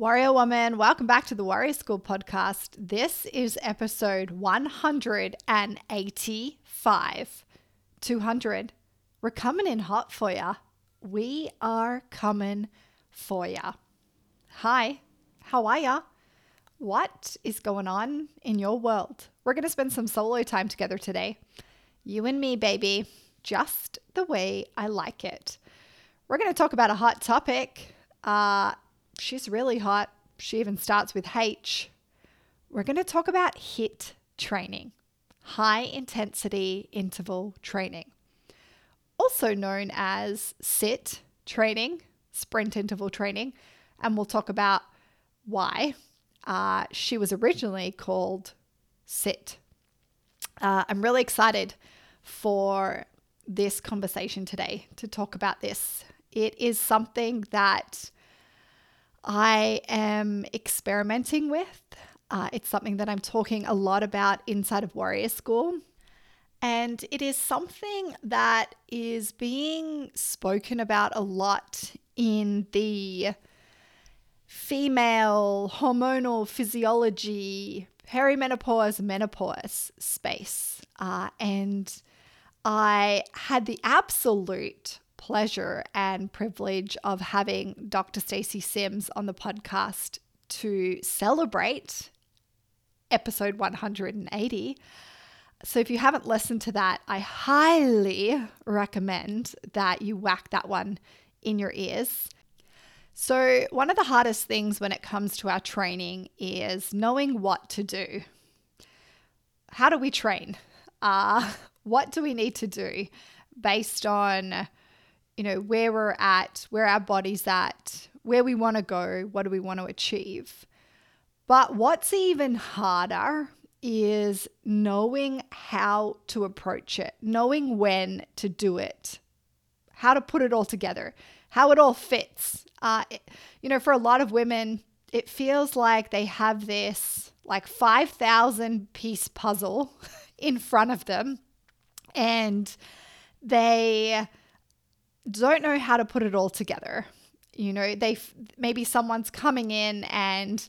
Warrior Woman, welcome back to the Warrior School podcast. This is episode 185. 200. We're coming in hot for ya. We are coming for ya. Hi, how are ya? What is going on in your world? We're going to spend some solo time together today. You and me, baby, just the way I like it. We're going to talk about a hot topic. Uh, she's really hot. She even starts with H. We're going to talk about HIIT training, high intensity interval training, also known as SIT training, sprint interval training. And we'll talk about why uh, she was originally called SIT. Uh, I'm really excited for this conversation today to talk about this. It is something that I am experimenting with. Uh, it's something that I'm talking a lot about inside of Warrior School. And it is something that is being spoken about a lot in the female hormonal physiology, perimenopause, menopause space. Uh, and I had the absolute pleasure and privilege of having Dr. Stacy Sims on the podcast to celebrate episode 180. So if you haven't listened to that, I highly recommend that you whack that one in your ears. So, one of the hardest things when it comes to our training is knowing what to do. How do we train? Uh, what do we need to do based on you know, where we're at, where our body's at, where we want to go, what do we want to achieve. But what's even harder is knowing how to approach it, knowing when to do it, how to put it all together, how it all fits. Uh, you know, for a lot of women, it feels like they have this like 5,000 piece puzzle in front of them and they don't know how to put it all together. You know, they maybe someone's coming in and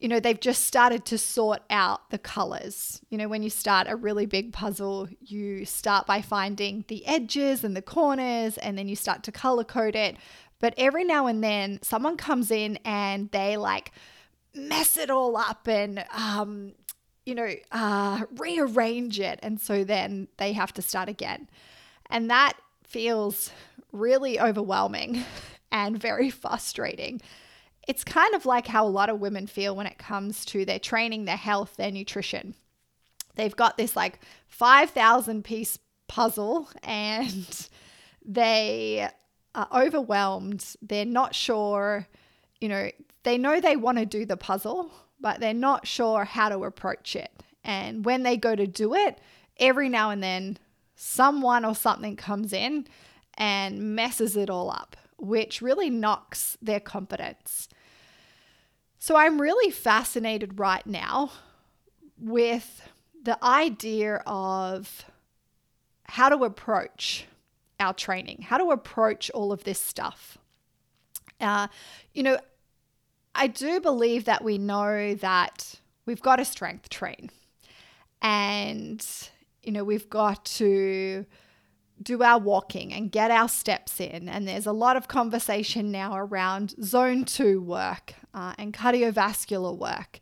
you know, they've just started to sort out the colors. You know, when you start a really big puzzle, you start by finding the edges and the corners, and then you start to color code it. But every now and then, someone comes in and they like mess it all up and, um, you know, uh, rearrange it. And so then they have to start again. And that feels really overwhelming and very frustrating. It's kind of like how a lot of women feel when it comes to their training, their health, their nutrition. They've got this like 5,000 piece puzzle and they are overwhelmed. They're not sure, you know, they know they want to do the puzzle, but they're not sure how to approach it. And when they go to do it, every now and then someone or something comes in and messes it all up, which really knocks their confidence. So I'm really fascinated right now with the idea of how to approach our training, how to approach all of this stuff. Uh, you know, I do believe that we know that we've got to strength train. And, you know, we've got to do our walking and get our steps in. And there's a lot of conversation now around zone two work uh, and cardiovascular work.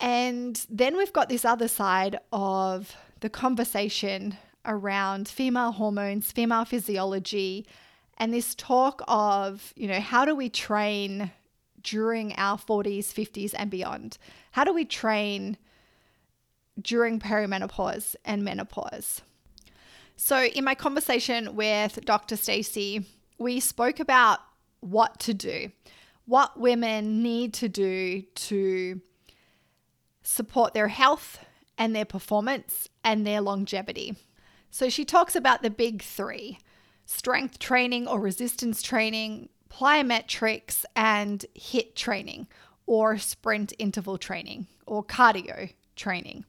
And then we've got this other side of the conversation around female hormones, female physiology, and this talk of, you know, how do we train during our 40s, 50s, and beyond? How do we train during perimenopause and menopause? So, in my conversation with Dr. Stacy, we spoke about what to do, what women need to do to support their health and their performance and their longevity. So, she talks about the big three strength training or resistance training, plyometrics, and HIIT training or sprint interval training or cardio training.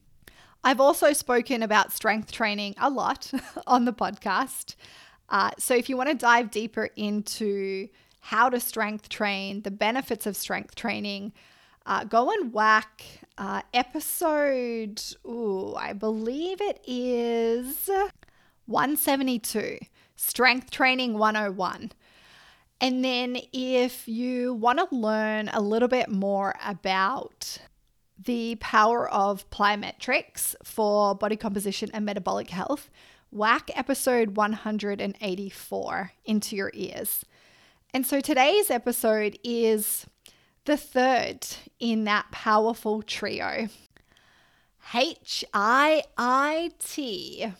I've also spoken about strength training a lot on the podcast. Uh, so if you want to dive deeper into how to strength train, the benefits of strength training, uh, go and whack uh, episode, ooh, I believe it is 172, Strength Training 101. And then, if you want to learn a little bit more about the power of plyometrics for body composition and metabolic health, whack episode 184 into your ears. And so today's episode is the third in that powerful trio. H I I T,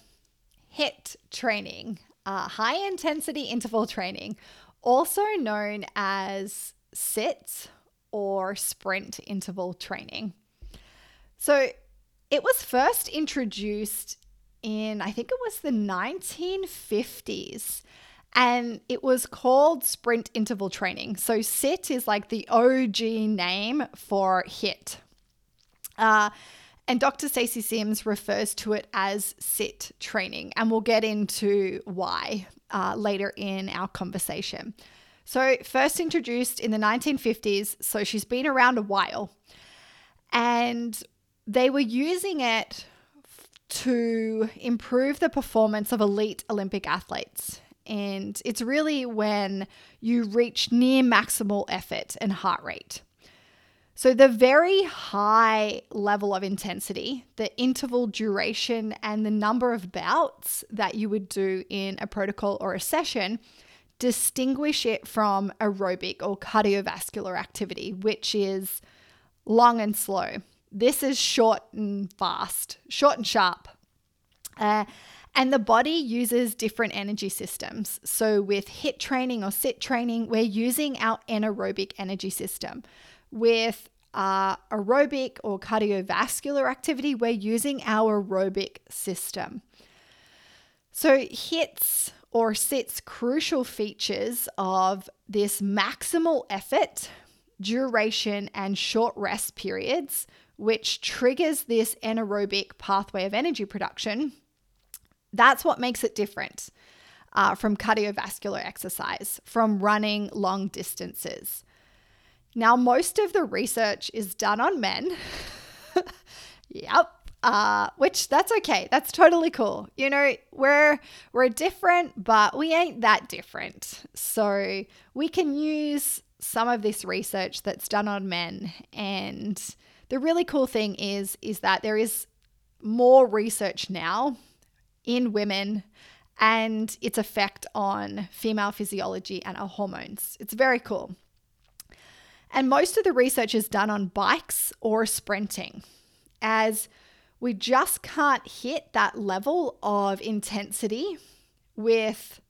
HIIT training, uh, high intensity interval training, also known as SIT or sprint interval training. So it was first introduced in, I think it was the 1950s and it was called sprint interval training. So SIT is like the OG name for HIIT. Uh, and Dr. Stacy Sims refers to it as SIT training, and we'll get into why uh, later in our conversation. So, first introduced in the 1950s, so she's been around a while, and they were using it to improve the performance of elite Olympic athletes. And it's really when you reach near maximal effort and heart rate. So, the very high level of intensity, the interval duration, and the number of bouts that you would do in a protocol or a session distinguish it from aerobic or cardiovascular activity, which is long and slow. This is short and fast, short and sharp. Uh, and the body uses different energy systems. So, with HIIT training or SIT training, we're using our anaerobic energy system. With uh, aerobic or cardiovascular activity, we're using our aerobic system. So, HIITs or SITs crucial features of this maximal effort, duration, and short rest periods, which triggers this anaerobic pathway of energy production that's what makes it different uh, from cardiovascular exercise, from running long distances. Now, most of the research is done on men. yep. Uh, which that's okay. That's totally cool. You know, we're we're different, but we ain't that different. So we can use some of this research that's done on men. And the really cool thing is, is that there is more research now in women and its effect on female physiology and our hormones. It's very cool. And most of the research is done on bikes or sprinting, as we just can't hit that level of intensity with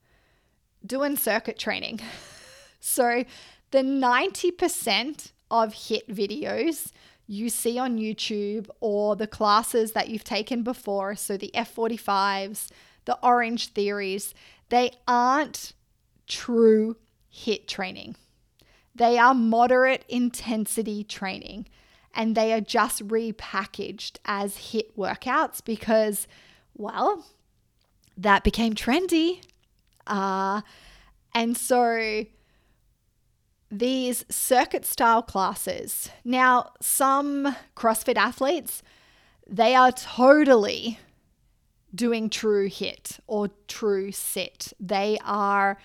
doing circuit training. So, the 90% of HIIT videos you see on YouTube or the classes that you've taken before, so the F45s, the Orange Theories, they aren't true HIIT training. They are moderate intensity training and they are just repackaged as HIIT workouts because, well, that became trendy. Uh, and so these circuit style classes. Now, some CrossFit athletes, they are totally doing true HIIT or true sit. They are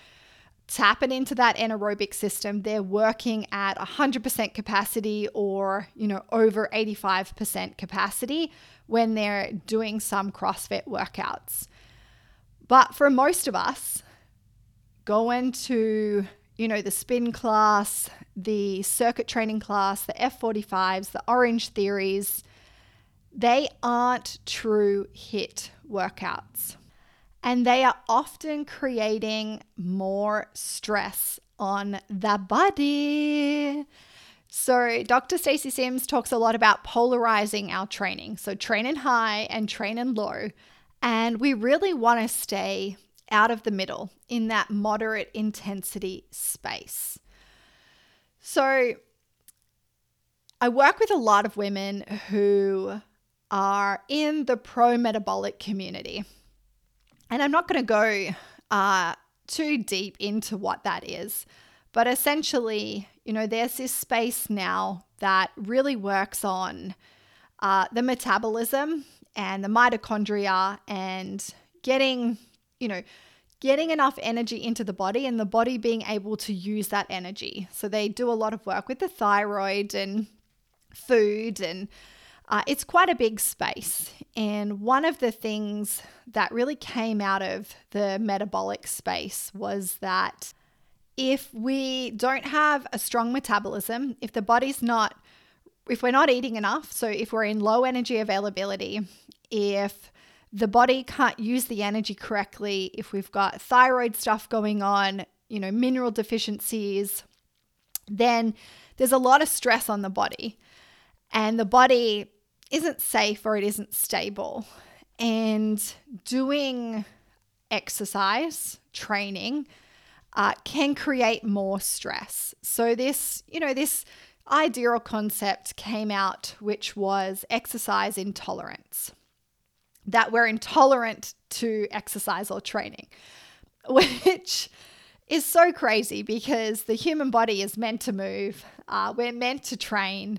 tapping into that anaerobic system. They're working at 100% capacity or, you know, over 85% capacity when they're doing some CrossFit workouts. But for most of us, going to you know, the spin class, the circuit training class, the F45s, the orange theories, they aren't true HIIT workouts. And they are often creating more stress on the body. So, Dr. Stacy Sims talks a lot about polarizing our training. So, train in high and train in low. And we really want to stay out of the middle in that moderate intensity space. So, I work with a lot of women who are in the pro metabolic community. And I'm not going to go uh, too deep into what that is, But essentially, you know, there's this space now that really works on uh, the metabolism and the mitochondria and getting, you know, getting enough energy into the body and the body being able to use that energy. So they do a lot of work with the thyroid and food and uh, it's quite a big space. And one of the things that really came out of the metabolic space was that if we don't have a strong metabolism, if the body's not, if we're not eating enough, so if we're in low energy availability, if the body can't use the energy correctly, if we've got thyroid stuff going on, you know, mineral deficiencies, then there's a lot of stress on the body. And the body isn't safe or it isn't stable. And doing exercise, training, uh, can create more stress. So, this, you know, this idea or concept came out, which was exercise intolerance, that we're intolerant to exercise or training, which is so crazy because the human body is meant to move, uh, we're meant to train.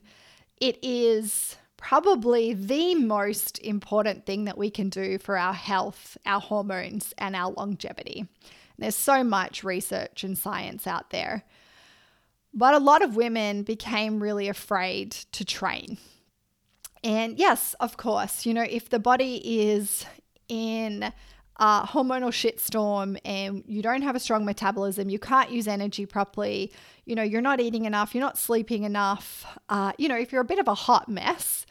It is probably the most important thing that we can do for our health, our hormones, and our longevity. There's so much research and science out there. But a lot of women became really afraid to train. And yes, of course, you know, if the body is in a hormonal shitstorm and you don't have a strong metabolism, you can't use energy properly, you know, you're not eating enough, you're not sleeping enough, uh, you know, if you're a bit of a hot mess,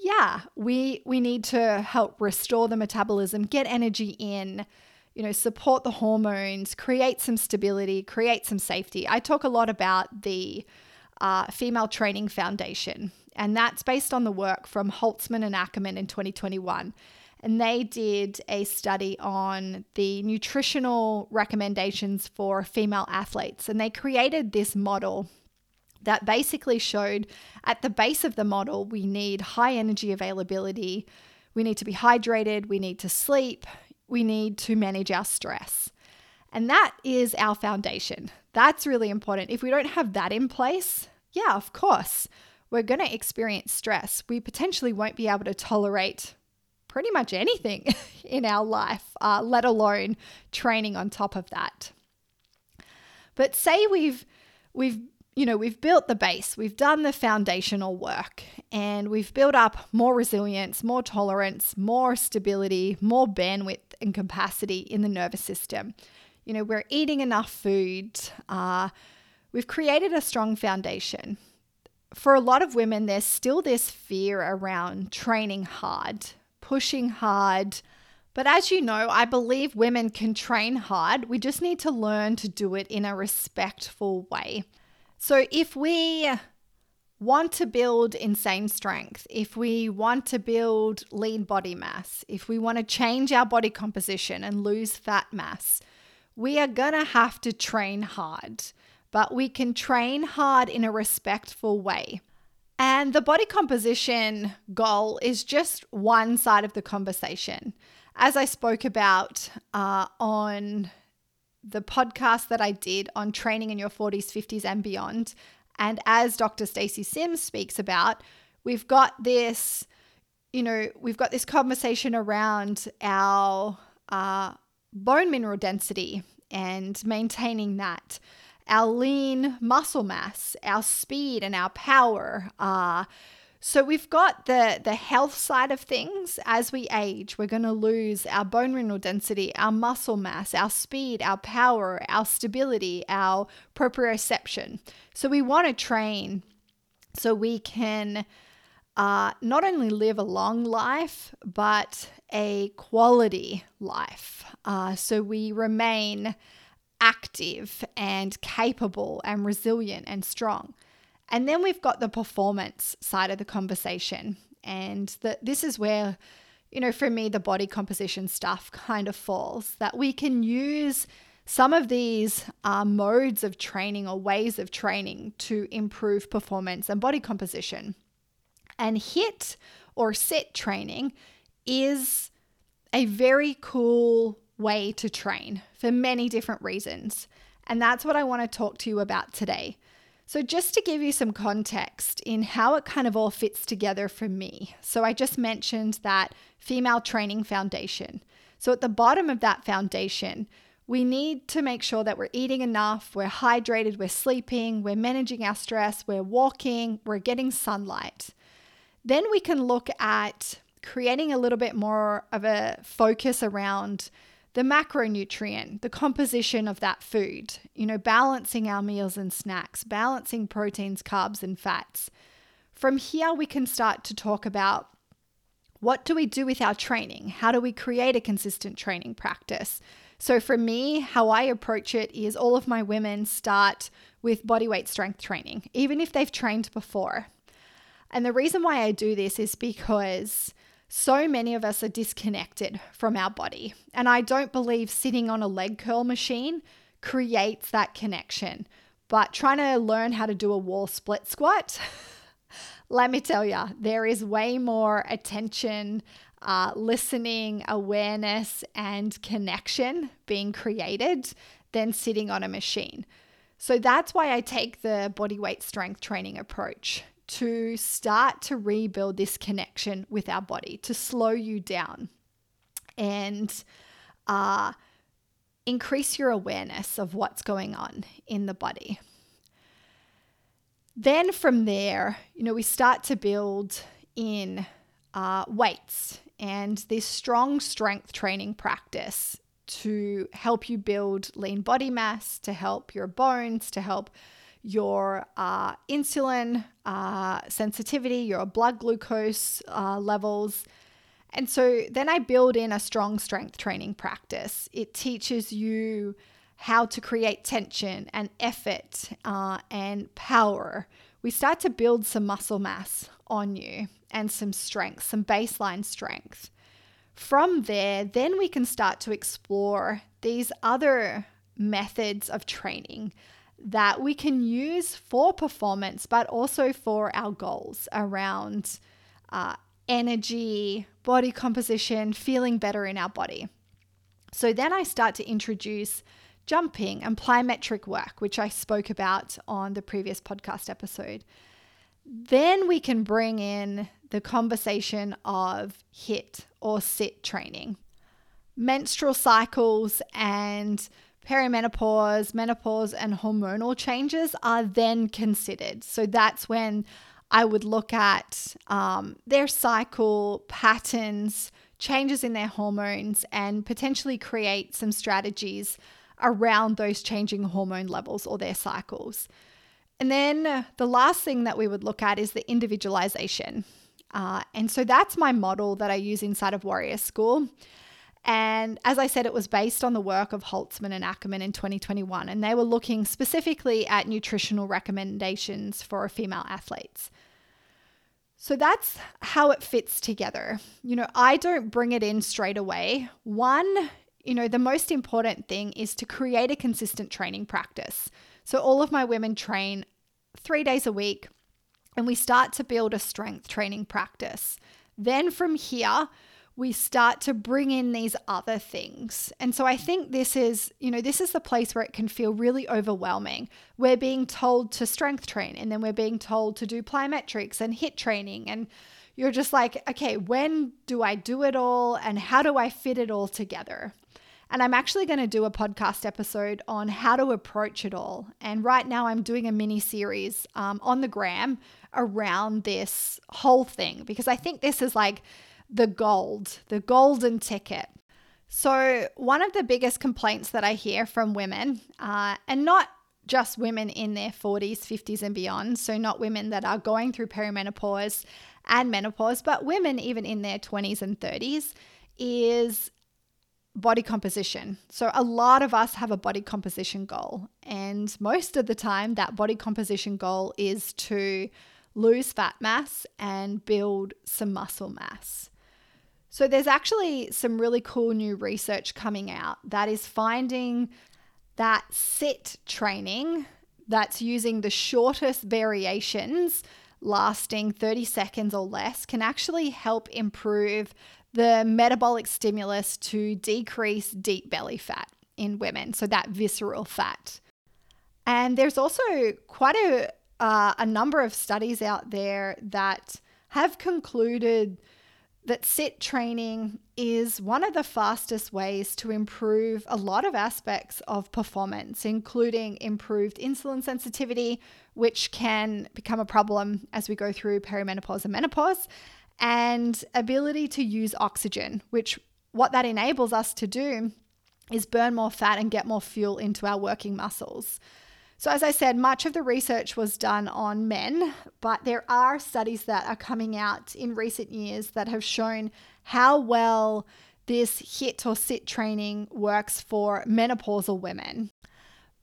yeah, we we need to help restore the metabolism, get energy in, you know, support the hormones, create some stability, create some safety. I talk a lot about the uh, Female Training Foundation, and that's based on the work from Holtzman and Ackerman in 2021. And they did a study on the nutritional recommendations for female athletes, and they created this model that basically showed at the base of the model, we need high energy availability. We need to be hydrated. We need to sleep we need to manage our stress. And that is our foundation. That's really important. If we don't have that in place, yeah, of course, we're going to experience stress. We potentially won't be able to tolerate pretty much anything in our life, uh, let alone training on top of that. But say we've we've you know, we've built the base, we've done the foundational work, and we've built up more resilience, more tolerance, more stability, more bandwidth and capacity in the nervous system. You know, we're eating enough food, uh, we've created a strong foundation. For a lot of women, there's still this fear around training hard, pushing hard. But as you know, I believe women can train hard. We just need to learn to do it in a respectful way. So if we want to build insane strength, if we want to build lean body mass, if we want to change our body composition and lose fat mass, we are going to have to train hard. But we can train hard in a respectful way. And the body composition goal is just one side of the conversation. As I spoke about uh, on the podcast that I did on training in your 40s, 50s, and beyond. And as Dr. Stacy Sims speaks about, we've got this, you know, we've got this conversation around our uh, bone mineral density and maintaining that, our lean muscle mass, our speed and our power. Uh, so we've got the the health side of things. As we age, we're going to lose our bone mineral density, our muscle mass, our speed, our power, our stability, our proprioception. So we want to train so we can uh, not only live a long life, but a quality life. Uh, so we remain active and capable and resilient and strong. And then we've got the performance side of the conversation. And the, this is where, you know, for me, the body composition stuff kind of falls that we can use some of these uh, modes of training or ways of training to improve performance and body composition. And HIIT or sit training is a very cool way to train for many different reasons. And that's what I want to talk to you about today. So, just to give you some context in how it kind of all fits together for me. So, I just mentioned that female training foundation. So, at the bottom of that foundation, we need to make sure that we're eating enough, we're hydrated, we're sleeping, we're managing our stress, we're walking, we're getting sunlight. Then we can look at creating a little bit more of a focus around the macronutrient, the composition of that food, you know, balancing our meals and snacks, balancing proteins, carbs, and fats. From here, we can start to talk about what do we do with our training? How do we create a consistent training practice? So, for me, how I approach it is all of my women start with bodyweight strength training, even if they've trained before. And the reason why I do this is because so many of us are disconnected from our body. And I don't believe sitting on a leg curl machine creates that connection. But trying to learn how to do a wall split squat, let me tell you, there is way more attention, uh, listening, awareness, and connection being created than sitting on a machine. So that's why I take the body weight strength training approach to start to rebuild this connection with our body, to slow you down and uh, increase your awareness of what's going on in the body. Then from there, you know, we start to build in uh, weights and this strong strength training practice to help you build lean body mass, to help your bones, to help your uh, insulin uh, sensitivity, your blood glucose uh, levels. And so then I build in a strong strength training practice. It teaches you how to create tension and effort uh, and power. We start to build some muscle mass on you and some strength, some baseline strength. From there, then we can start to explore these other methods of training that we can use for performance, but also for our goals around uh, energy, body composition, feeling better in our body. So then I start to introduce jumping and plyometric work, which I spoke about on the previous podcast episode. Then we can bring in the conversation of HIIT or sit training. Menstrual cycles and perimenopause, menopause, and hormonal changes are then considered. So that's when I would look at um, their cycle patterns, changes in their hormones, and potentially create some strategies around those changing hormone levels or their cycles. And then the last thing that we would look at is the individualization. Uh, and so that's my model that I use inside of Warrior School. And as I said, it was based on the work of Holtzman and Ackerman in 2021, and they were looking specifically at nutritional recommendations for female athletes. So that's how it fits together. You know, I don't bring it in straight away. One, you know, the most important thing is to create a consistent training practice. So all of my women train three days a week, and we start to build a strength training practice. Then from here, we start to bring in these other things. And so I think this is, you know, this is the place where it can feel really overwhelming. We're being told to strength train and then we're being told to do plyometrics and hit training and you're just like, okay, when do I do it all and how do I fit it all together? And I'm actually going to do a podcast episode on how to approach it all. And right now, I'm doing a mini series um, on the gram around this whole thing because I think this is like the gold, the golden ticket. So, one of the biggest complaints that I hear from women, uh, and not just women in their 40s, 50s, and beyond, so not women that are going through perimenopause and menopause, but women even in their 20s and 30s, is body composition. So, a lot of us have a body composition goal, and most of the time, that body composition goal is to lose fat mass and build some muscle mass. So, there's actually some really cool new research coming out that is finding that sit training that's using the shortest variations, lasting 30 seconds or less, can actually help improve the metabolic stimulus to decrease deep belly fat in women. So, that visceral fat. And there's also quite a, uh, a number of studies out there that have concluded that sit training is one of the fastest ways to improve a lot of aspects of performance, including improved insulin sensitivity, which can become a problem as we go through perimenopause and menopause, and ability to use oxygen, which what that enables us to do is burn more fat and get more fuel into our working muscles. So, as I said, much of the research was done on men, but there are studies that are coming out in recent years that have shown how well this HIIT or sit training works for menopausal women.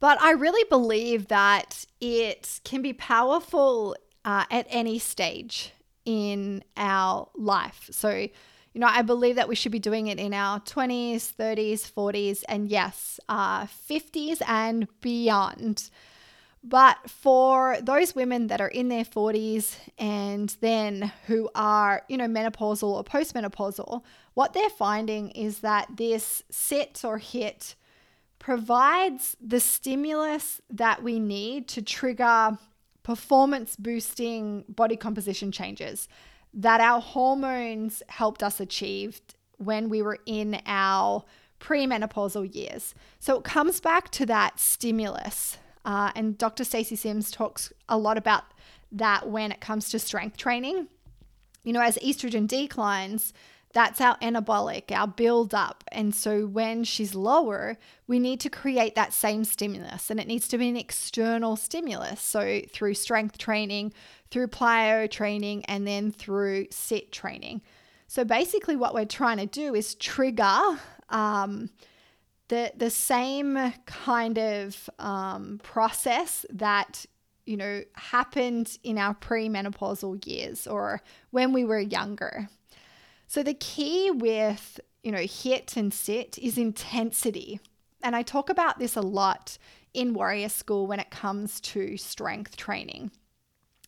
But I really believe that it can be powerful uh, at any stage in our life. So, you know, I believe that we should be doing it in our 20s, 30s, 40s, and yes, uh, 50s and beyond. But for those women that are in their 40s and then who are, you know, menopausal or postmenopausal, what they're finding is that this sit or hit provides the stimulus that we need to trigger performance boosting body composition changes that our hormones helped us achieve when we were in our premenopausal years. So it comes back to that stimulus uh, and Dr. Stacy Sims talks a lot about that when it comes to strength training. You know, as estrogen declines, that's our anabolic, our build up. And so when she's lower, we need to create that same stimulus and it needs to be an external stimulus. So through strength training, through plyo training, and then through sit training. So basically, what we're trying to do is trigger um, the the same kind of um, process that you know happened in our premenopausal years or when we were younger. So the key with you know hit and sit is intensity, and I talk about this a lot in Warrior School when it comes to strength training.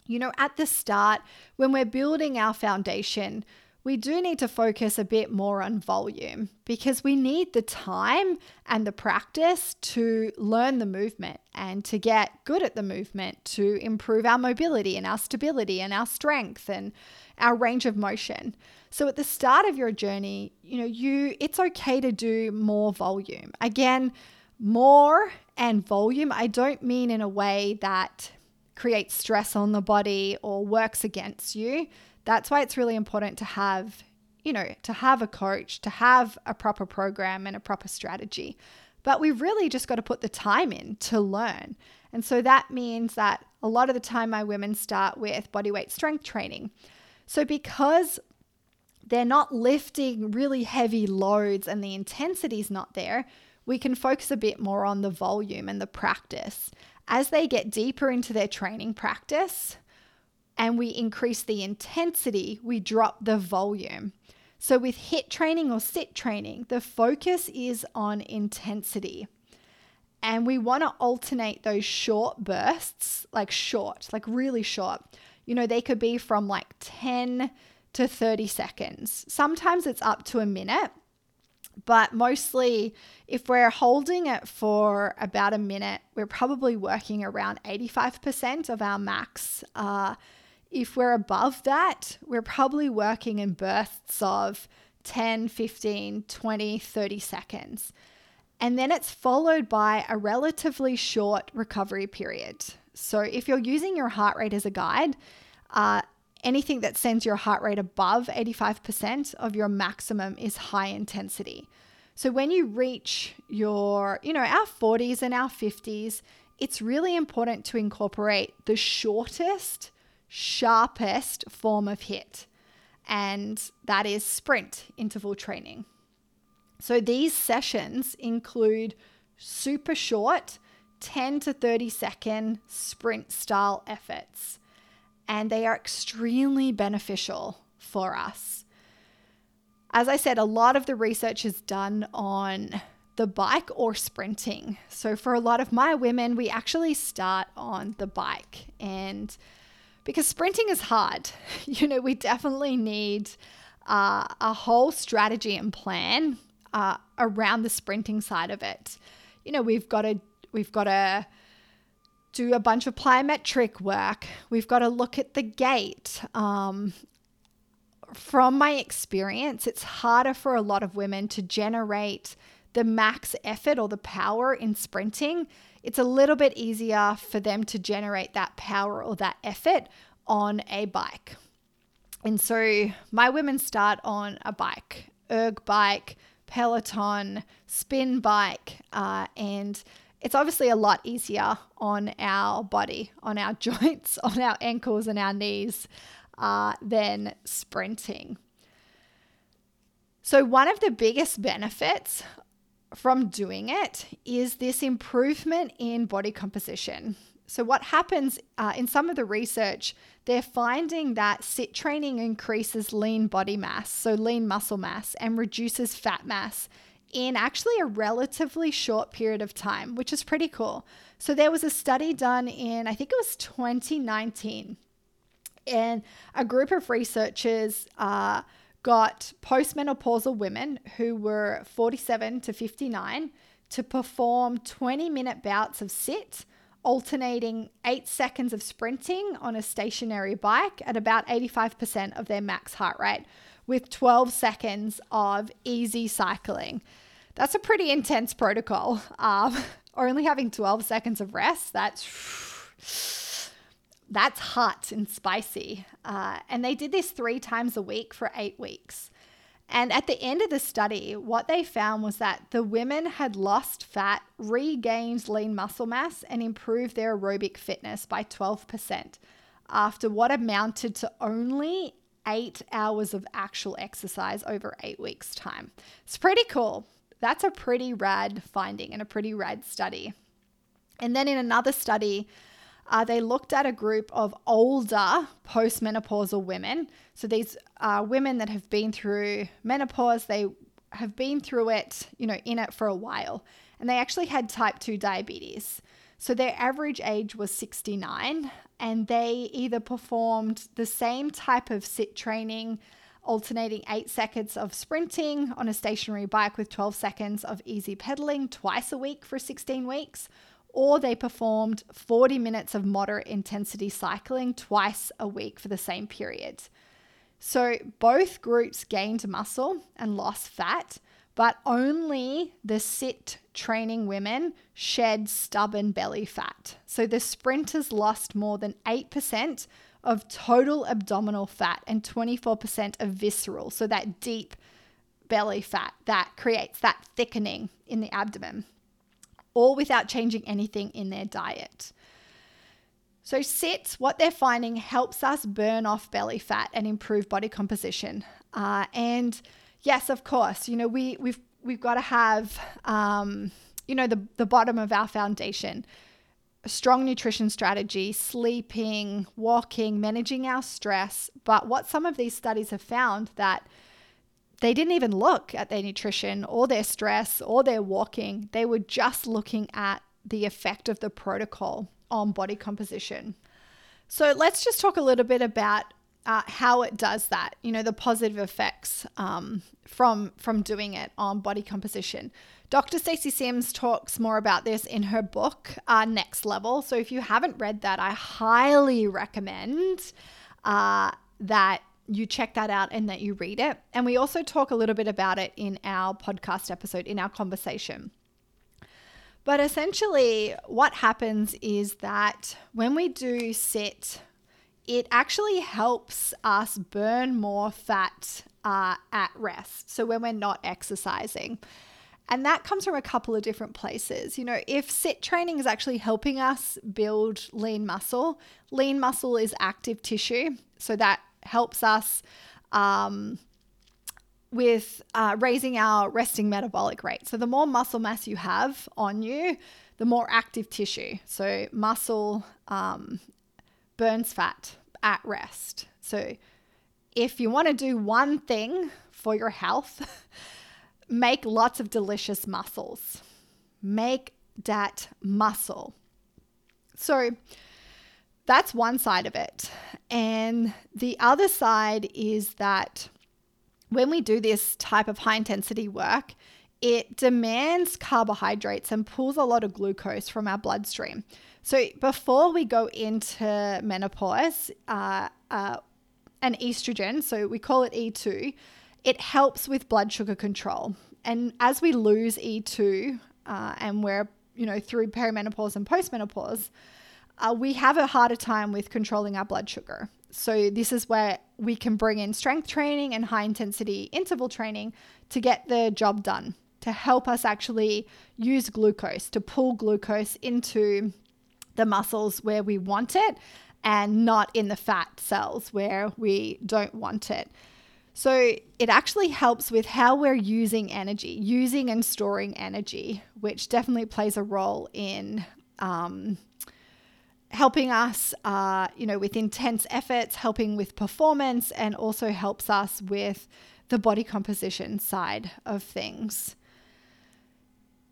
You know, at the start, when we're building our foundation, we do need to focus a bit more on volume because we need the time and the practice to learn the movement and to get good at the movement to improve our mobility and our stability and our strength and our range of motion. So at the start of your journey, you know, you it's okay to do more volume. Again, more and volume, I don't mean in a way that creates stress on the body or works against you that's why it's really important to have, you know, to have a coach, to have a proper program and a proper strategy. But we've really just got to put the time in to learn. And so that means that a lot of the time my women start with bodyweight strength training. So because they're not lifting really heavy loads and the intensity is not there, we can focus a bit more on the volume and the practice. As they get deeper into their training practice, and we increase the intensity, we drop the volume. So, with HIIT training or sit training, the focus is on intensity. And we want to alternate those short bursts, like short, like really short. You know, they could be from like 10 to 30 seconds. Sometimes it's up to a minute, but mostly if we're holding it for about a minute, we're probably working around 85% of our max. Uh, if we're above that, we're probably working in bursts of 10, 15, 20, 30 seconds. And then it's followed by a relatively short recovery period. So if you're using your heart rate as a guide, uh, anything that sends your heart rate above 85% of your maximum is high intensity. So when you reach your, you know, our 40s and our 50s, it's really important to incorporate the shortest sharpest form of hit, and that is sprint interval training. So these sessions include super short, 10 to 30 second sprint style efforts, and they are extremely beneficial for us. As I said, a lot of the research is done on the bike or sprinting. So, for a lot of my women, we actually start on the bike. And because sprinting is hard. You know, we definitely need uh, a whole strategy and plan uh, around the sprinting side of it. You know, we've got to we've got to do a bunch of plyometric work. We've got to look at the gait. Um, from my experience, it's harder for a lot of women to generate the max effort or the power in sprinting. It's a little bit easier for them to generate that power or that effort on a bike. And so my women start on a bike, erg bike, Peloton, spin bike, uh, and it's obviously a lot easier on our body, on our joints, on our ankles and our knees uh, than sprinting. So, one of the biggest benefits from doing it is this improvement in body composition. So, what happens uh, in some of the research, they're finding that sit training increases lean body mass, so lean muscle mass, and reduces fat mass in actually a relatively short period of time, which is pretty cool. So, there was a study done in, I think it was 2019, and a group of researchers uh, got postmenopausal women who were 47 to 59 to perform 20 minute bouts of sit alternating eight seconds of sprinting on a stationary bike at about 85% of their max heart rate, with 12 seconds of easy cycling. That's a pretty intense protocol. Um, only having 12 seconds of rest, that's that's hot and spicy. Uh, and they did this three times a week for eight weeks. And at the end of the study, what they found was that the women had lost fat, regained lean muscle mass, and improved their aerobic fitness by 12% after what amounted to only eight hours of actual exercise over eight weeks' time. It's pretty cool. That's a pretty rad finding and a pretty rad study. And then in another study, uh, they looked at a group of older postmenopausal women. So these are women that have been through menopause, they have been through it, you know, in it for a while, and they actually had type 2 diabetes. So their average age was 69, and they either performed the same type of sit training, alternating eight seconds of sprinting on a stationary bike with 12 seconds of easy pedaling twice a week for 16 weeks or they performed 40 minutes of moderate intensity cycling twice a week for the same period. So both groups gained muscle and lost fat, but only the sit training women shed stubborn belly fat. So the sprinters lost more than 8% of total abdominal fat and 24% of visceral, so that deep belly fat that creates that thickening in the abdomen all without changing anything in their diet. So, SITs, what they're finding helps us burn off belly fat and improve body composition. Uh, and yes, of course, you know, we, we've, we've got to have, um, you know, the, the bottom of our foundation a strong nutrition strategy, sleeping, walking, managing our stress. But what some of these studies have found that they didn't even look at their nutrition or their stress or their walking. They were just looking at the effect of the protocol on body composition. So let's just talk a little bit about uh, how it does that. You know, the positive effects um, from from doing it on body composition. Dr. Stacy Sims talks more about this in her book, uh, Next Level. So if you haven't read that, I highly recommend uh, that you check that out and that you read it. And we also talk a little bit about it in our podcast episode, in our conversation. But essentially, what happens is that when we do sit, it actually helps us burn more fat uh, at rest. So when we're not exercising. And that comes from a couple of different places. You know, if sit training is actually helping us build lean muscle, lean muscle is active tissue. So that helps us um, with uh, raising our resting metabolic rate. So, the more muscle mass you have on you, the more active tissue. So, muscle um, burns fat at rest. So, if you want to do one thing for your health, make lots of delicious muscles. Make that muscle. So, that's one side of it. And the other side is that when we do this type of high intensity work, it demands carbohydrates and pulls a lot of glucose from our bloodstream. So before we go into menopause, uh, uh, an estrogen, so we call it E2, it helps with blood sugar control. And as we lose E2 uh, and we're, you know, through perimenopause and postmenopause, uh, we have a harder time with controlling our blood sugar. So, this is where we can bring in strength training and high intensity interval training to get the job done, to help us actually use glucose, to pull glucose into the muscles where we want it and not in the fat cells where we don't want it. So it actually helps with how we're using energy, using and storing energy, which definitely plays a role in um, helping us, uh, you know, with intense efforts, helping with performance, and also helps us with the body composition side of things.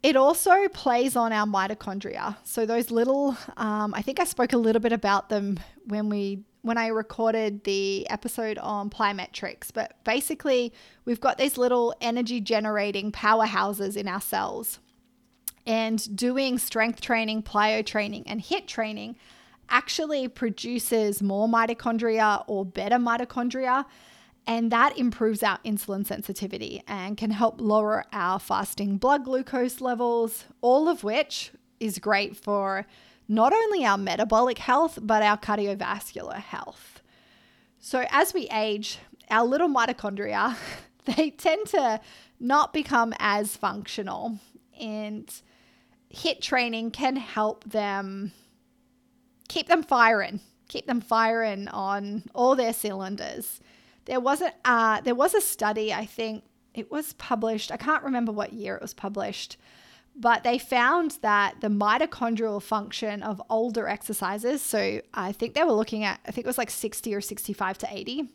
It also plays on our mitochondria. So those little, um, I think I spoke a little bit about them when we when I recorded the episode on plyometrics. But basically, we've got these little energy generating powerhouses in our cells. And doing strength training, plyo training, and HIIT training actually produces more mitochondria or better mitochondria. And that improves our insulin sensitivity and can help lower our fasting blood glucose levels, all of which is great for not only our metabolic health, but our cardiovascular health. So, as we age, our little mitochondria, they tend to not become as functional, and HIIT training can help them keep them firing, keep them firing on all their cylinders. There was a uh, there was a study, I think it was published. I can't remember what year it was published, but they found that the mitochondrial function of older exercises, so I think they were looking at, I think it was like 60 or 65 to 80,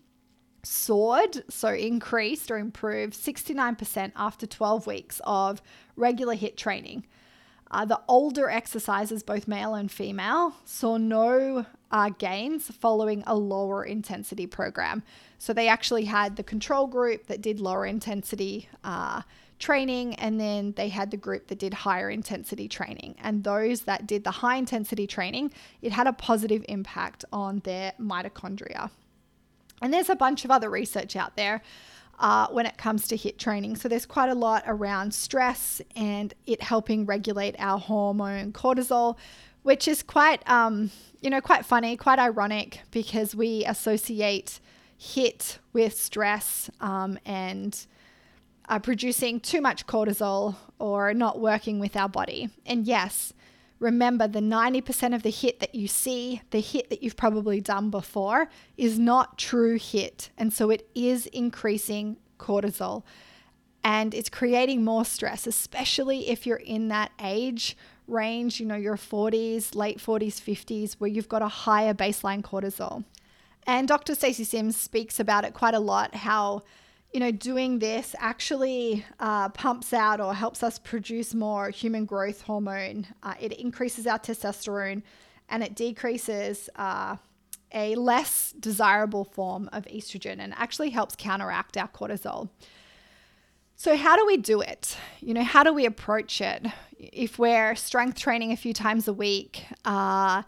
soared, so increased or improved 69% after 12 weeks of regular HIIT training. Uh, the older exercises, both male and female, saw no uh, gains following a lower intensity program. So they actually had the control group that did lower intensity uh, training, and then they had the group that did higher intensity training. And those that did the high intensity training, it had a positive impact on their mitochondria. And there's a bunch of other research out there uh, when it comes to HIIT training. So there's quite a lot around stress and it helping regulate our hormone cortisol, which is quite, um, you know, quite funny, quite ironic because we associate HIIT with stress um, and uh, producing too much cortisol or not working with our body. And yes, remember the 90% of the HIIT that you see, the HIIT that you've probably done before, is not true HIIT. And so it is increasing cortisol and it's creating more stress, especially if you're in that age range, you know, your 40s, late 40s, 50s, where you've got a higher baseline cortisol. And Dr. Stacy Sims speaks about it quite a lot how you know, doing this actually uh, pumps out or helps us produce more human growth hormone. Uh, it increases our testosterone and it decreases uh, a less desirable form of estrogen and actually helps counteract our cortisol. So, how do we do it? You know, how do we approach it? If we're strength training a few times a week, uh,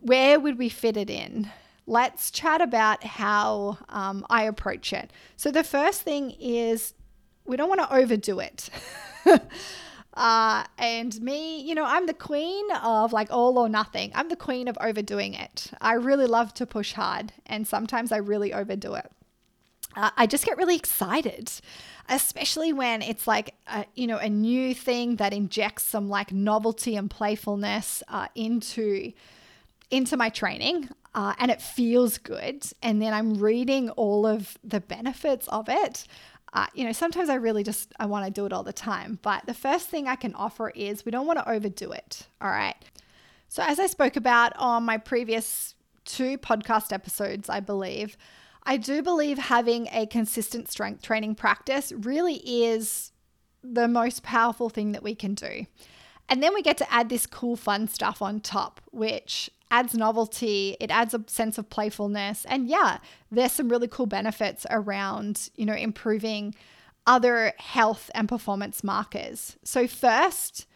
where would we fit it in? Let's chat about how um, I approach it. So, the first thing is we don't want to overdo it. uh, and me, you know, I'm the queen of like all or nothing. I'm the queen of overdoing it. I really love to push hard, and sometimes I really overdo it. Uh, I just get really excited, especially when it's like a, you know a new thing that injects some like novelty and playfulness uh, into into my training uh, and it feels good. And then I'm reading all of the benefits of it. Uh, you know, sometimes I really just I want to do it all the time. But the first thing I can offer is we don't want to overdo it. All right. So as I spoke about on my previous two podcast episodes, I believe, I do believe having a consistent strength training practice really is the most powerful thing that we can do. And then we get to add this cool, fun stuff on top, which adds novelty, it adds a sense of playfulness. And yeah, there's some really cool benefits around, you know, improving other health and performance markers. So, first,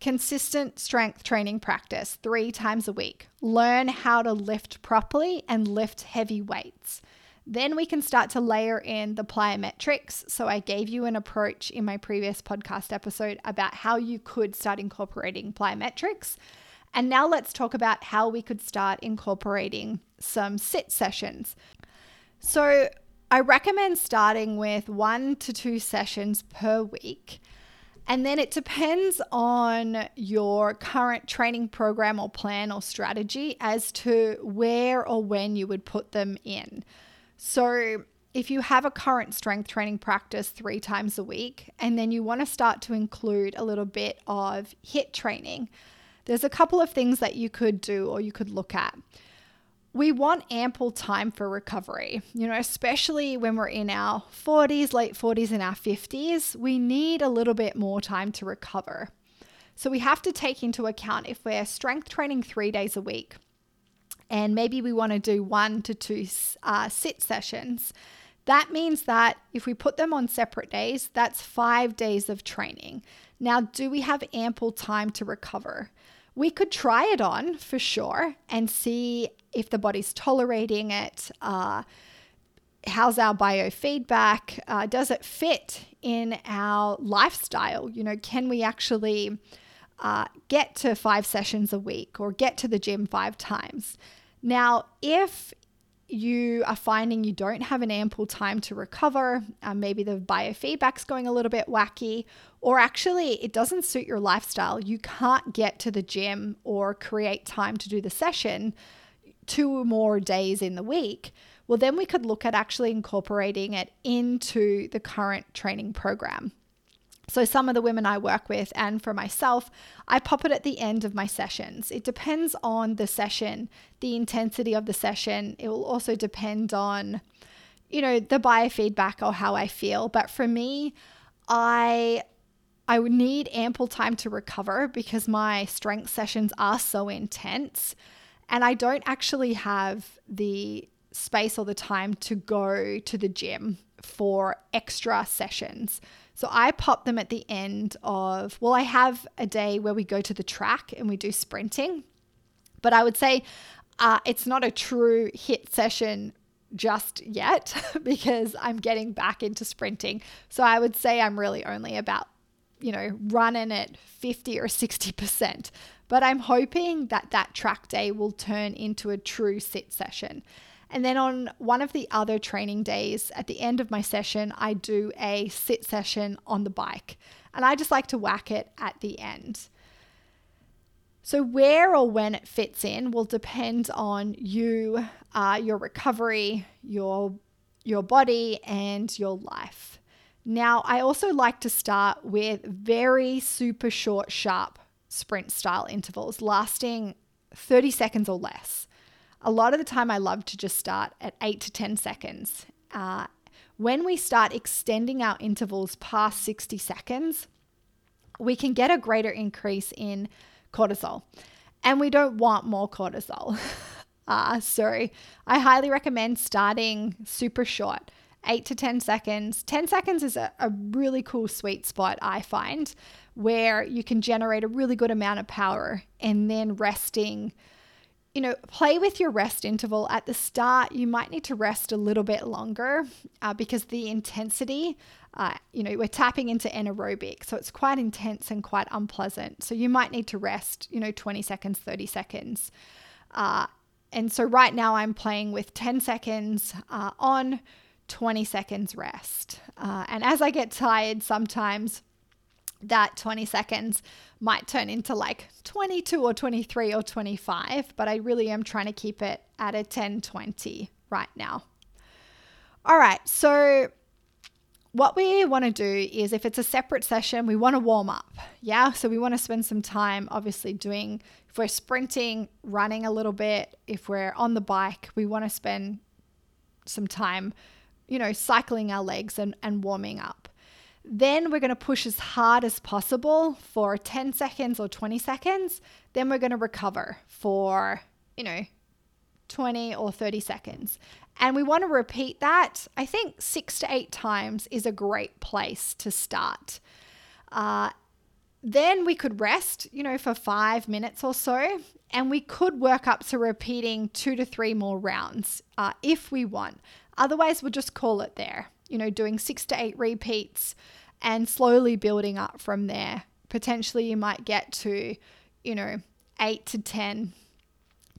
consistent strength training practice three times a week. Learn how to lift properly and lift heavy weights. Then we can start to layer in the plyometrics. So, I gave you an approach in my previous podcast episode about how you could start incorporating plyometrics. And now let's talk about how we could start incorporating some SIT sessions. So, I recommend starting with one to two sessions per week. And then it depends on your current training program or plan or strategy as to where or when you would put them in. So, if you have a current strength training practice three times a week, and then you want to start to include a little bit of HIIT training, there's a couple of things that you could do or you could look at we want ample time for recovery, you know, especially when we're in our 40s, late 40s, and our 50s. We need a little bit more time to recover. So we have to take into account if we're strength training three days a week and maybe we want to do one to two uh, SIT sessions. That means that if we put them on separate days, that's five days of training. Now, do we have ample time to recover? We could try it on for sure and see if the body's tolerating it. Uh, how's our biofeedback? Uh, does it fit in our lifestyle? You know, can we actually uh, get to five sessions a week or get to the gym five times? Now, if you are finding you don't have an ample time to recover, uh, maybe the biofeedback's going a little bit wacky, or actually it doesn't suit your lifestyle, you can't get to the gym or create time to do the session two more days in the week, well, then we could look at actually incorporating it into the current training program. So, some of the women I work with, and for myself, I pop it at the end of my sessions. It depends on the session, the intensity of the session. It will also depend on, you know, the biofeedback or how I feel. But for me, I I would need ample time to recover because my strength sessions are so intense. And I don't actually have the space or the time to go to the gym for extra sessions. So I pop them at the end of, well, I have a day where we go to the track and we do sprinting. But I would say uh, it's not a true HIIT session just yet because I'm getting back into sprinting. So I would say I'm really only about, you know, running at 50 or 60%. But I'm hoping that that track day will turn into a true SIT session. And then on one of the other training days, at the end of my session, I do a SIT session on the bike. And I just like to whack it at the end. So, where or when it fits in will depend on you, uh, your recovery, your, your body, and your life. Now, I also like to start with very super short, sharp sprint style intervals lasting 30 seconds or less a lot of the time I love to just start at eight to 10 seconds. Uh, when we start extending our intervals past 60 seconds, we can get a greater increase in cortisol. And we don't want more cortisol. uh, I highly recommend starting super short, eight to 10 seconds. 10 seconds is a, a really cool sweet spot, I find, where you can generate a really good amount of power and then resting you know, play with your rest interval. At the start, you might need to rest a little bit longer uh, because the intensity, uh, you know, we're tapping into anaerobic. So it's quite intense and quite unpleasant. So you might need to rest, you know, 20 seconds, 30 seconds. Uh, and so right now I'm playing with 10 seconds uh, on, 20 seconds rest. Uh, and as I get tired, sometimes that 20 seconds might turn into like 22 or 23 or 25, but I really am trying to keep it at a 10 20 right now. All right, so what we want to do is if it's a separate session, we want to warm up. Yeah, so we want to spend some time obviously doing, if we're sprinting, running a little bit, if we're on the bike, we want to spend some time, you know, cycling our legs and, and warming up. Then we're going to push as hard as possible for 10 seconds or 20 seconds. Then we're going to recover for, you know, 20 or 30 seconds. And we want to repeat that. I think six to eight times is a great place to start. Uh, then we could rest, you know, for five minutes or so, and we could work up to repeating two to three more rounds uh, if we want. Otherwise, we'll just call it there, you know, doing six to eight repeats and slowly building up from there. Potentially, you might get to, you know, eight to 10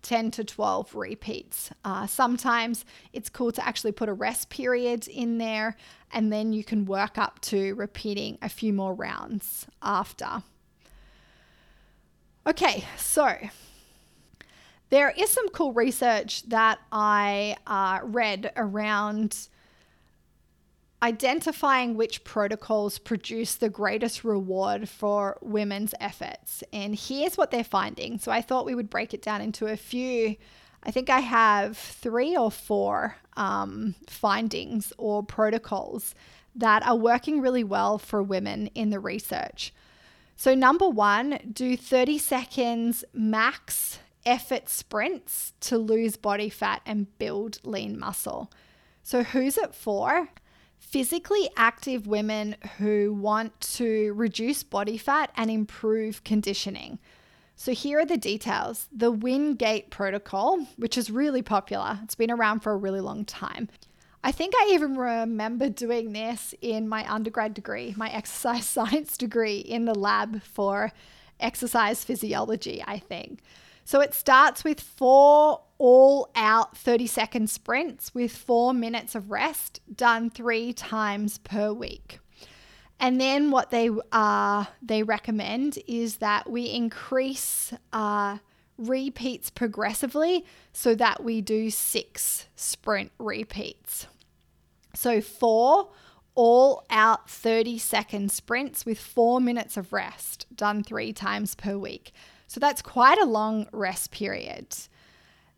10 to 12 repeats. Uh, sometimes it's cool to actually put a rest period in there and then you can work up to repeating a few more rounds after. Okay, so there is some cool research that I uh, read around identifying which protocols produce the greatest reward for women's efforts. And here's what they're finding. So I thought we would break it down into a few. I think I have three or four um, findings or protocols that are working really well for women in the research. So, number one, do 30 seconds max effort sprints to lose body fat and build lean muscle. So, who's it for? Physically active women who want to reduce body fat and improve conditioning. So, here are the details. The Wingate protocol, which is really popular, it's been around for a really long time. I think I even remember doing this in my undergrad degree, my exercise science degree in the lab for exercise physiology, I think. So it starts with four all out 30 second sprints with four minutes of rest done three times per week. And then what they uh, they recommend is that we increase uh, repeats progressively so that we do six sprint repeats. So four all out 30 second sprints with four minutes of rest done three times per week. So that's quite a long rest period.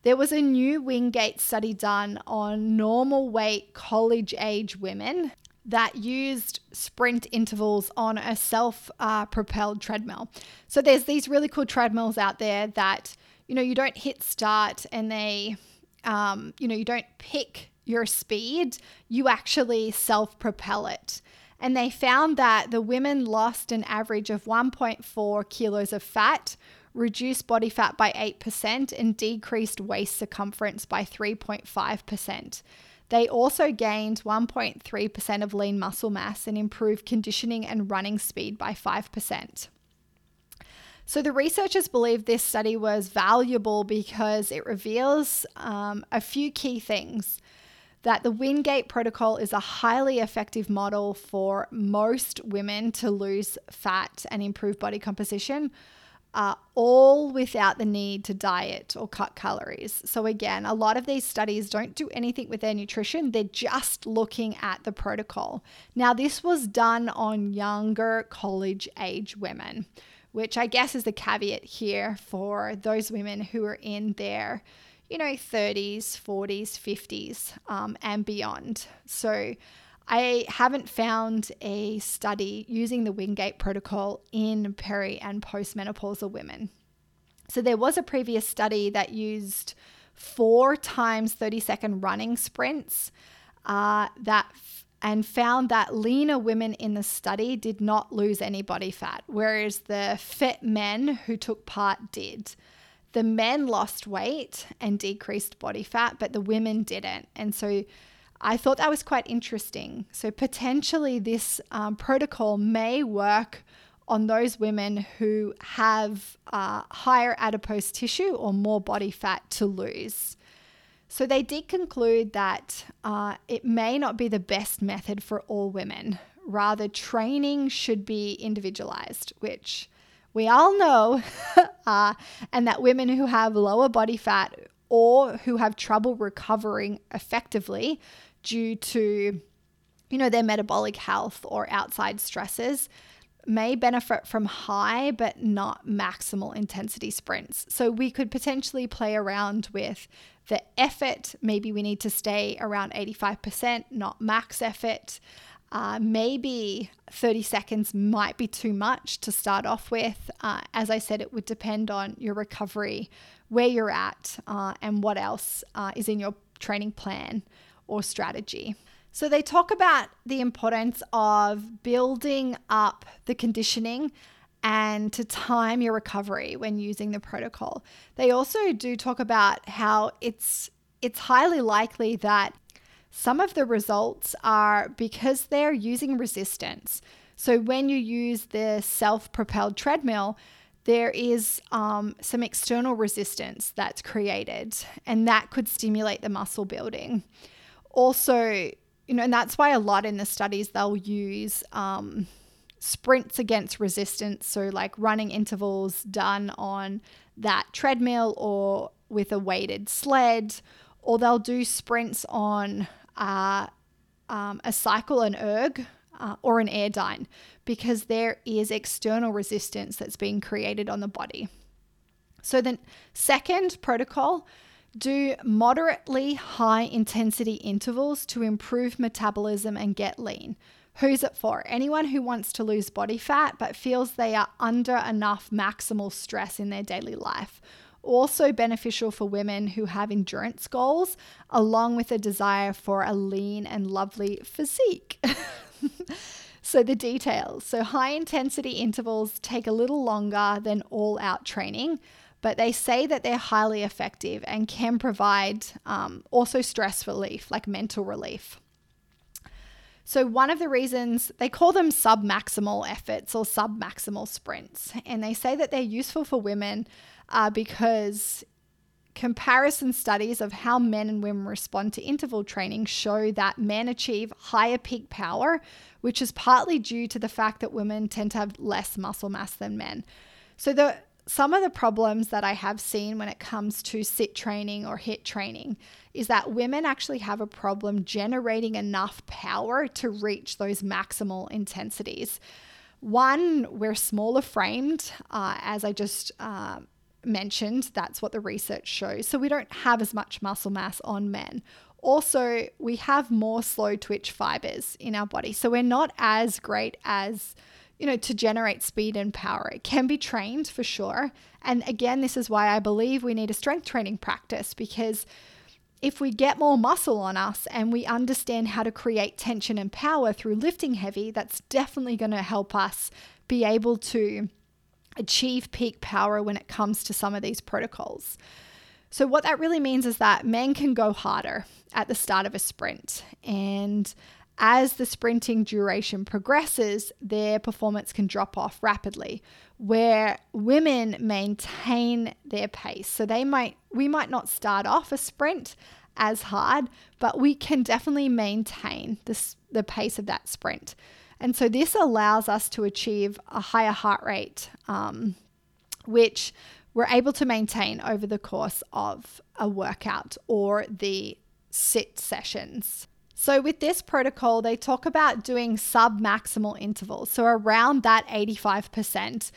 There was a new Wingate study done on normal weight college age women that used sprint intervals on a self uh, propelled treadmill. So there's these really cool treadmills out there that, you know, you don't hit start and they, um, you know, you don't pick your speed, you actually self propel it. And they found that the women lost an average of 1.4 kilos of fat reduced body fat by 8%, and decreased waist circumference by 3.5%. They also gained 1.3% of lean muscle mass and improved conditioning and running speed by 5%. So, the researchers believe this study was valuable because it reveals um, a few key things. That the Wingate protocol is a highly effective model for most women to lose fat and improve body composition, uh, all without the need to diet or cut calories. So, again, a lot of these studies don't do anything with their nutrition, they're just looking at the protocol. Now, this was done on younger college age women, which I guess is the caveat here for those women who are in their you know, 30s, 40s, 50s, um, and beyond. So, I haven't found a study using the Wingate protocol in peri and postmenopausal women. So there was a previous study that used four times 30 second running sprints uh, that f- and found that leaner women in the study did not lose any body fat, whereas the fit men who took part did. The men lost weight and decreased body fat, but the women didn't. And so I thought that was quite interesting. So, potentially, this um, protocol may work on those women who have uh, higher adipose tissue or more body fat to lose. So, they did conclude that uh, it may not be the best method for all women. Rather, training should be individualized, which we all know, uh, and that women who have lower body fat or who have trouble recovering effectively due to you know their metabolic health or outside stresses may benefit from high but not maximal intensity sprints. So we could potentially play around with the effort. Maybe we need to stay around 85%, not max effort. Uh, maybe 30 seconds might be too much to start off with. Uh, as I said, it would depend on your recovery, where you're at, uh, and what else uh, is in your training plan or strategy. So they talk about the importance of building up the conditioning and to time your recovery when using the protocol. They also do talk about how it's it's highly likely that some of the results are because they're using resistance. So when you use the self-propelled treadmill, there is um, some external resistance that's created, and that could stimulate the muscle building. Also, you know, and that's why a lot in the studies they'll use um, sprints against resistance. So, like running intervals done on that treadmill or with a weighted sled, or they'll do sprints on uh, um, a cycle, an erg, uh, or an airdyne, because there is external resistance that's being created on the body. So, the second protocol do moderately high intensity intervals to improve metabolism and get lean. Who's it for? Anyone who wants to lose body fat but feels they are under enough maximal stress in their daily life. Also beneficial for women who have endurance goals, along with a desire for a lean and lovely physique. so, the details. So, high intensity intervals take a little longer than all out training, but they say that they're highly effective and can provide um, also stress relief, like mental relief. So, one of the reasons they call them submaximal efforts or submaximal sprints, and they say that they're useful for women uh, because comparison studies of how men and women respond to interval training show that men achieve higher peak power, which is partly due to the fact that women tend to have less muscle mass than men. So, the some of the problems that I have seen when it comes to SIT training or HIIT training is that women actually have a problem generating enough power to reach those maximal intensities. One, we're smaller framed, uh, as I just uh, mentioned, that's what the research shows. So we don't have as much muscle mass on men. Also, we have more slow twitch fibers in our body. So we're not as great as you know, to generate speed and power. It can be trained for sure. And again, this is why I believe we need a strength training practice because if we get more muscle on us and we understand how to create tension and power through lifting heavy, that's definitely going to help us be able to achieve peak power when it comes to some of these protocols. So, what that really means is that men can go harder at the start of a sprint. And as the sprinting duration progresses, their performance can drop off rapidly. Where women maintain their pace. So they might we might not start off a sprint as hard, but we can definitely maintain this, the pace of that sprint. And so this allows us to achieve a higher heart rate, um, which we're able to maintain over the course of a workout or the SIT sessions. So, with this protocol, they talk about doing sub maximal intervals, so around that 85%,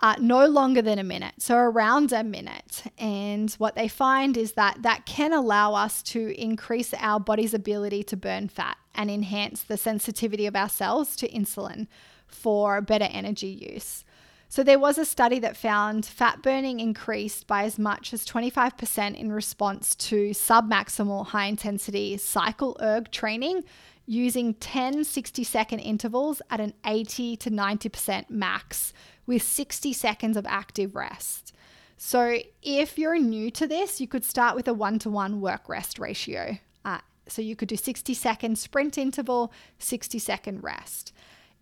uh, no longer than a minute, so around a minute. And what they find is that that can allow us to increase our body's ability to burn fat and enhance the sensitivity of our cells to insulin for better energy use. So, there was a study that found fat burning increased by as much as 25% in response to submaximal high intensity cycle erg training using 10 60 second intervals at an 80 to 90% max with 60 seconds of active rest. So, if you're new to this, you could start with a one to one work rest ratio. Uh, so, you could do 60 second sprint interval, 60 second rest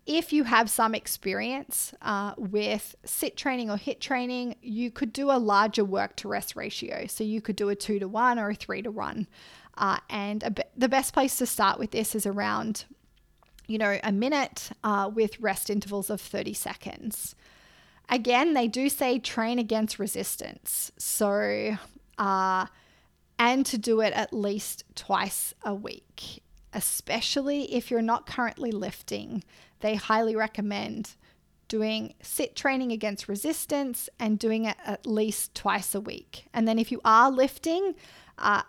if you have some experience uh, with SIT training or HIIT training, you could do a larger work to rest ratio. So you could do a two to one or a three to one. Uh, and the best place to start with this is around, you know, a minute uh, with rest intervals of 30 seconds. Again, they do say train against resistance. So, uh, and to do it at least twice a week, especially if you're not currently lifting they highly recommend doing SIT training against resistance and doing it at least twice a week. And then if you are lifting, uh,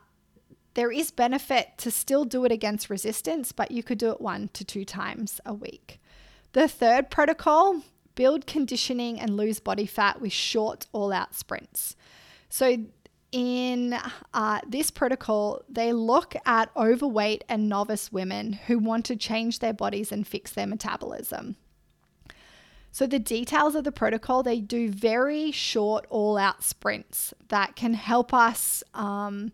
there is benefit to still do it against resistance, but you could do it one to two times a week. The third protocol build conditioning and lose body fat with short all out sprints. So, in uh, this protocol, they look at overweight and novice women who want to change their bodies and fix their metabolism. So, the details of the protocol, they do very short, all out sprints that can help us um,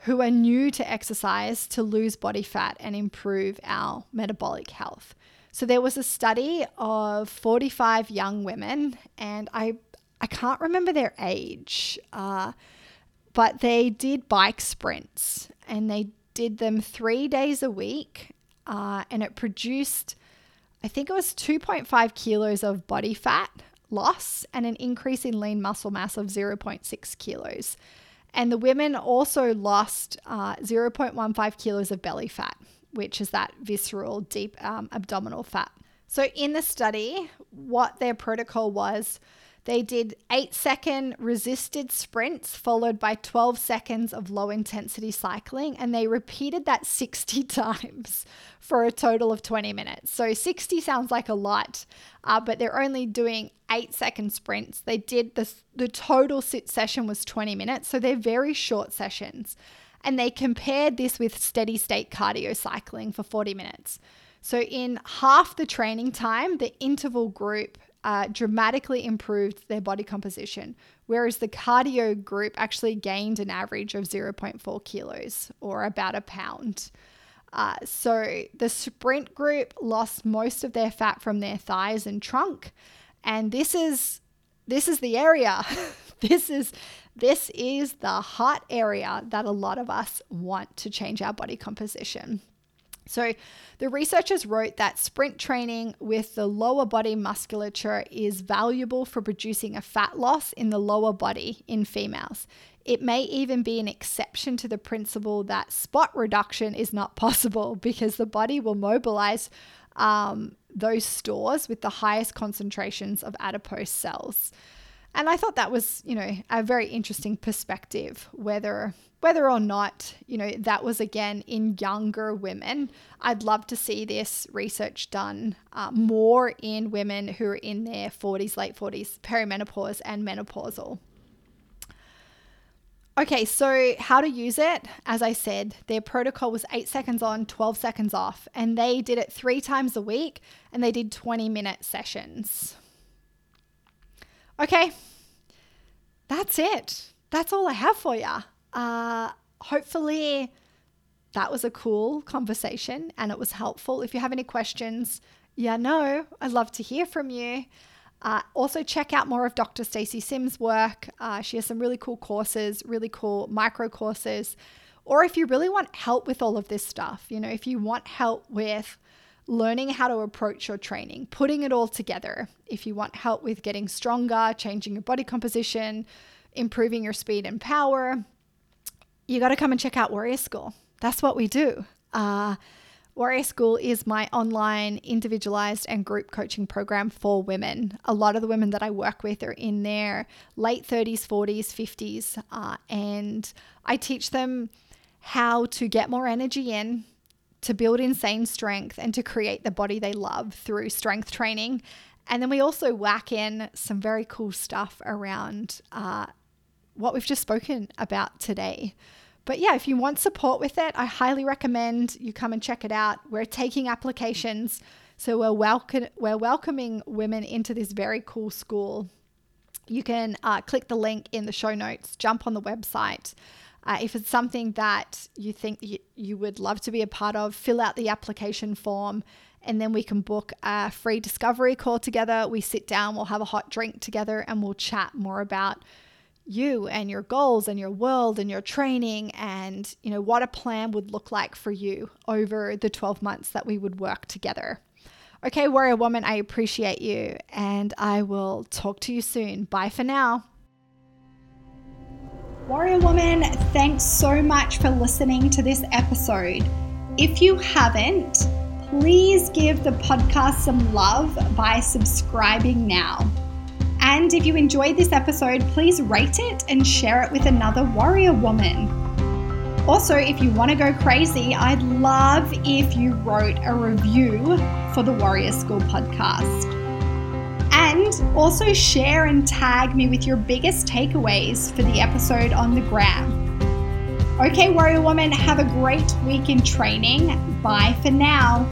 who are new to exercise to lose body fat and improve our metabolic health. So, there was a study of 45 young women, and I, I can't remember their age, uh, but they did bike sprints and they did them three days a week, uh, and it produced I think it was 2.5 kilos of body fat loss and an increase in lean muscle mass of 0.6 kilos. And the women also lost uh, 0.15 kilos of belly fat, which is that visceral, deep um, abdominal fat. So, in the study, what their protocol was they did eight second resisted sprints followed by 12 seconds of low intensity cycling, and they repeated that 60 times for a total of 20 minutes. So 60 sounds like a lot, uh, but they're only doing eight second sprints. They did the, the total SIT session was 20 minutes, so they're very short sessions. And they compared this with steady state cardio cycling for 40 minutes. So, in half the training time, the interval group uh, dramatically improved their body composition, whereas the cardio group actually gained an average of 0.4 kilos or about a pound. Uh, so the sprint group lost most of their fat from their thighs and trunk, and this is this is the area. this is this is the hot area that a lot of us want to change our body composition. So, the researchers wrote that sprint training with the lower body musculature is valuable for producing a fat loss in the lower body in females. It may even be an exception to the principle that spot reduction is not possible because the body will mobilize um, those stores with the highest concentrations of adipose cells. And I thought that was, you know, a very interesting perspective, whether whether or not, you know, that was again in younger women. I'd love to see this research done uh, more in women who are in their 40s, late 40s, perimenopause and menopausal. Okay, so how to use it? As I said, their protocol was eight seconds on, 12 seconds off, and they did it three times a week and they did 20 minute sessions. Okay, that's it. That's all I have for you. Uh, hopefully, that was a cool conversation and it was helpful. If you have any questions, yeah, no, I'd love to hear from you. Uh, also, check out more of Dr. Stacy Sims' work. Uh, she has some really cool courses, really cool micro courses. Or if you really want help with all of this stuff, you know, if you want help with learning how to approach your training, putting it all together, if you want help with getting stronger, changing your body composition, improving your speed and power, you got to come and check out Warrior School. That's what we do. Uh, Warrior School is my online individualized and group coaching program for women. A lot of the women that I work with are in their late 30s, 40s, 50s, uh, and I teach them how to get more energy in, to build insane strength, and to create the body they love through strength training. And then we also whack in some very cool stuff around uh, what we've just spoken about today. But yeah, if you want support with it, I highly recommend you come and check it out. We're taking applications, so we're welcome we're welcoming women into this very cool school. You can uh, click the link in the show notes, jump on the website. Uh, if it's something that you think you, you would love to be a part of, fill out the application form and then we can book a free discovery call together. We sit down, we'll have a hot drink together, and we'll chat more about you and your goals and your world and your training and you know what a plan would look like for you over the 12 months that we would work together. Okay, warrior woman, I appreciate you and I will talk to you soon. Bye for now. Warrior woman, thanks so much for listening to this episode. If you haven't, please give the podcast some love by subscribing now. And if you enjoyed this episode, please rate it and share it with another warrior woman. Also, if you want to go crazy, I'd love if you wrote a review for the Warrior School podcast. And also share and tag me with your biggest takeaways for the episode on the gram. Okay, Warrior Woman, have a great week in training. Bye for now.